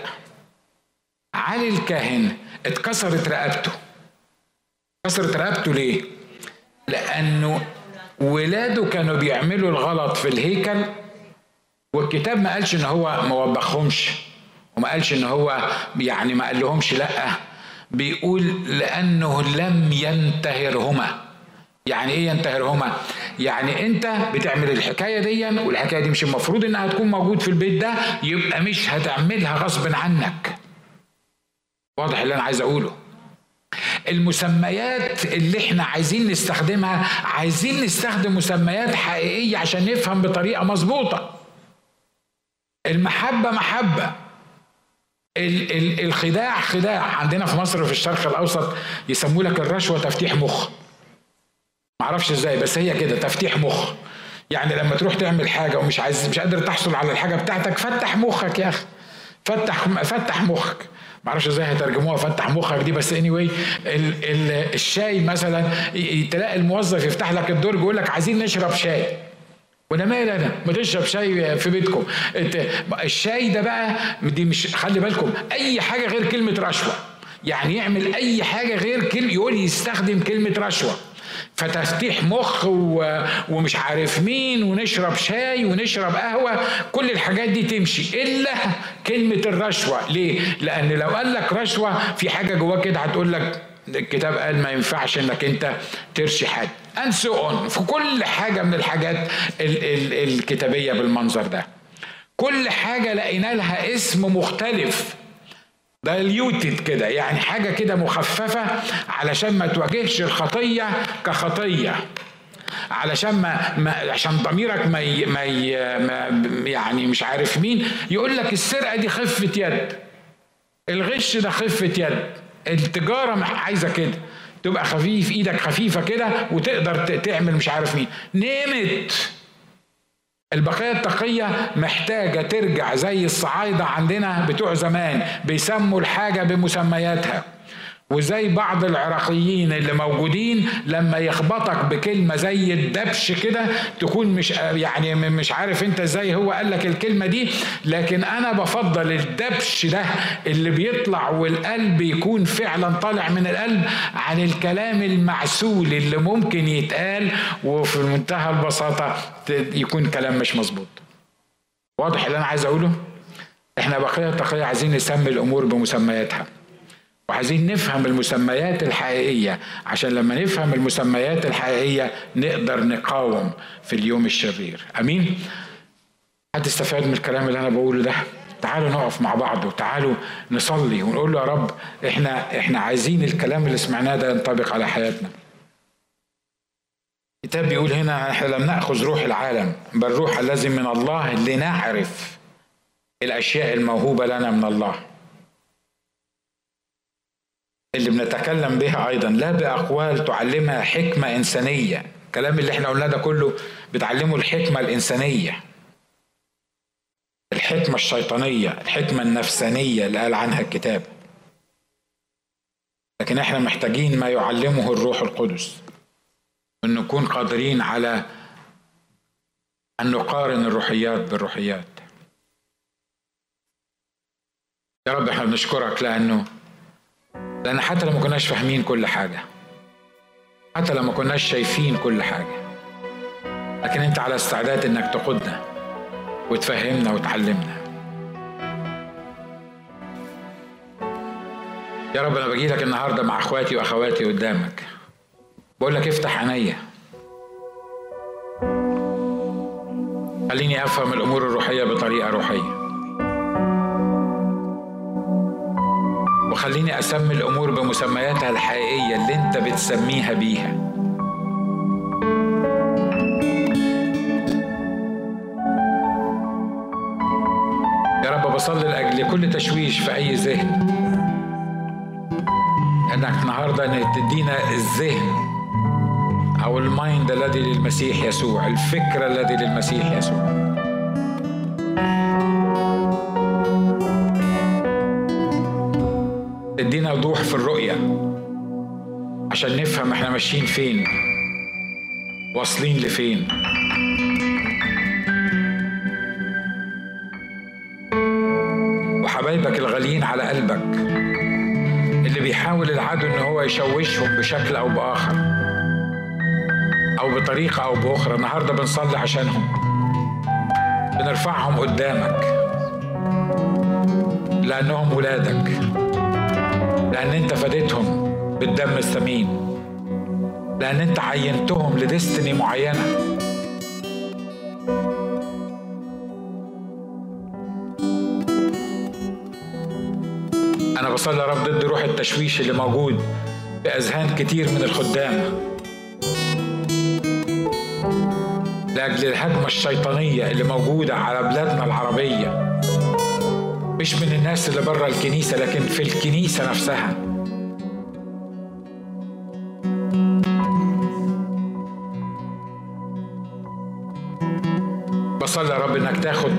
Speaker 1: علي الكاهن اتكسرت رقبته. كسرت رقبته ليه؟ لأنه ولاده كانوا بيعملوا الغلط في الهيكل والكتاب ما قالش إن هو ما وبخهمش وما قالش إن هو يعني ما قال لهمش لأ. بيقول لأنه لم ينتهرهما. يعني إيه ينتهرهما؟ يعني أنت بتعمل الحكاية دي والحكاية دي مش المفروض إنها تكون موجود في البيت ده يبقى مش هتعملها غصب عنك. واضح اللي أنا عايز أقوله. المسميات اللي إحنا عايزين نستخدمها عايزين نستخدم مسميات حقيقية عشان نفهم بطريقة مظبوطة. المحبة محبة. ال ال الخداع خداع. عندنا في مصر في الشرق الأوسط يسموا لك الرشوة تفتيح مخ. معرفش إزاي بس هي كده تفتيح مخ. يعني لما تروح تعمل حاجة ومش عايز مش قادر تحصل على الحاجة بتاعتك فتح مخك يا أخي. فتح فتح مخك. معرفش إزاي هيترجموها فتح مخك دي بس اني anyway الشاي مثلا تلاقي الموظف يفتح لك الدرج يقول لك عايزين نشرب شاي. وأنا مالي أنا؟ ما تشرب شاي في بيتكم. الشاي ده بقى دي مش خلي بالكم أي حاجة غير كلمة رشوة. يعني يعمل أي حاجة غير كلمه يقول يستخدم كلمة رشوة. فتفتيح مخ و... ومش عارف مين ونشرب شاي ونشرب قهوة. كل الحاجات دي تمشي إلا كلمة الرشوة. ليه؟ لأن لو قال لك رشوة في حاجة جواك كده هتقول لك الكتاب قال ما ينفعش إنك أنت ترشي حد. And في كل حاجة من الحاجات ال- ال- الكتابية بالمنظر ده. كل حاجة لقينا لها اسم مختلف. دايليوتد كده يعني حاجة كده مخففة علشان ما تواجهش الخطية كخطية. علشان ما, ما عشان ضميرك ما, ي ما, ي ما يعني مش عارف مين يقول لك السرقة دي خفة يد. الغش ده خفة يد. التجارة عايزة كده. تبقى خفيف إيدك خفيفة كده وتقدر تعمل مش عارف مين. نمت البقية التقية محتاجة ترجع زي الصعايدة عندنا بتوع زمان بيسموا الحاجة بمسمياتها. وزي بعض العراقيين اللي موجودين لما يخبطك بكلمة زي الدبش كده تكون مش يعني مش عارف انت إزاي هو قال لك الكلمة دي لكن أنا بفضل الدبش ده اللي بيطلع والقلب يكون فعلا طالع من القلب عن الكلام المعسول اللي ممكن يتقال وفي منتهى البساطة يكون كلام مش مظبوط. واضح اللي أنا عايز أقوله؟ إحنا بقية تقية عايزين نسمي الأمور بمسمياتها. وعايزين نفهم المسميات الحقيقية عشان لما نفهم المسميات الحقيقية نقدر نقاوم في اليوم الشرير أمين؟ حد استفاد من الكلام اللي أنا بقوله ده؟ تعالوا نقف مع بعض وتعالوا نصلي ونقول له يا رب إحنا إحنا عايزين الكلام اللي سمعناه ده ينطبق على حياتنا. الكتاب بيقول هنا إحنا لم نأخذ روح العالم بل روح الذي من الله لنعرف الأشياء الموهوبة لنا من الله. اللي بنتكلم بها أيضا لا بأقوال تعلمها حكمة إنسانية. الكلام اللي إحنا قلناه ده كله بتعلمه الحكمة الإنسانية. الحكمة الشيطانية الحكمة النفسانية اللي قال عنها الكتاب. لكن إحنا محتاجين ما يعلمه الروح القدس. إن نكون قادرين على أن نقارن الروحيات بالروحيات. يا رب إحنا بنشكرك لأنه لأن حتى لو ما كناش فاهمين كل حاجة حتى لو ما كناش شايفين كل حاجة لكن أنت على استعداد إنك تقودنا وتفهمنا وتعلمنا. يا رب أنا باجي لك النهاردة مع إخواتي وأخواتي قدامك. بقول لك افتح عينيا. خليني أفهم الأمور الروحية بطريقة روحية. وخليني أسمي الأمور بمسمياتها الحقيقية اللي أنت بتسميها بيها. يا رب بصلي لأجل كل تشويش في أي ذهن. إنك النهارده انك تدينا الذهن أو المايند الذي للمسيح يسوع الفكر الذي للمسيح يسوع. تدينا وضوح في الرؤية عشان نفهم إحنا ماشيين فين واصلين لفين. وحبايبك الغاليين على قلبك اللي بيحاول العدو إن هو يشوشهم بشكل أو بآخر أو بطريقة أو بأخرى. النهارده بنصلي عشانهم بنرفعهم قدامك لأنهم ولادك. لأن أنت فديتهم بالدم الثمين. لأن أنت عينتهم لديستني معينة. أنا بصلي يا رب ضد روح التشويش اللي موجود في أذهان كتير من الخدام. لأجل الهجمة الشيطانية اللي موجودة على بلادنا العربية. مش من الناس اللي بره الكنيسة لكن في الكنيسة نفسها. بصلي يا رب إنك تاخد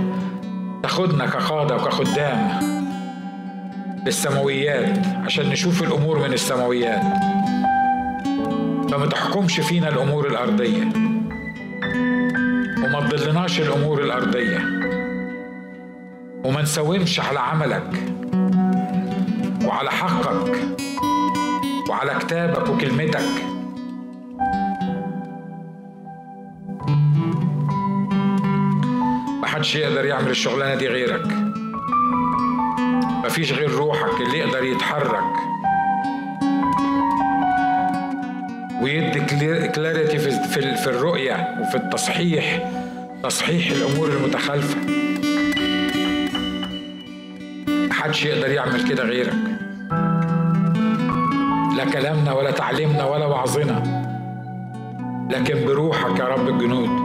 Speaker 1: تاخدنا كقادة وكخدام للسماويات عشان نشوف الأمور من السماويات. فما تحكمش فينا الأمور الأرضية. وما تضلناش الأمور الأرضية. وما نسومش على عملك وعلى حقك وعلى كتابك وكلمتك. محدش يقدر يعمل الشغلانة دي غيرك. مفيش غير روحك اللي يقدر يتحرك ويدي كلاريتي في الرؤية وفي التصحيح تصحيح الأمور المتخالفه محدش يقدر يعمل كده غيرك. لا كلامنا ولا تعليمنا ولا وعظنا. لكن بروحك يا رب الجنود.